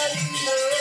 Daddy,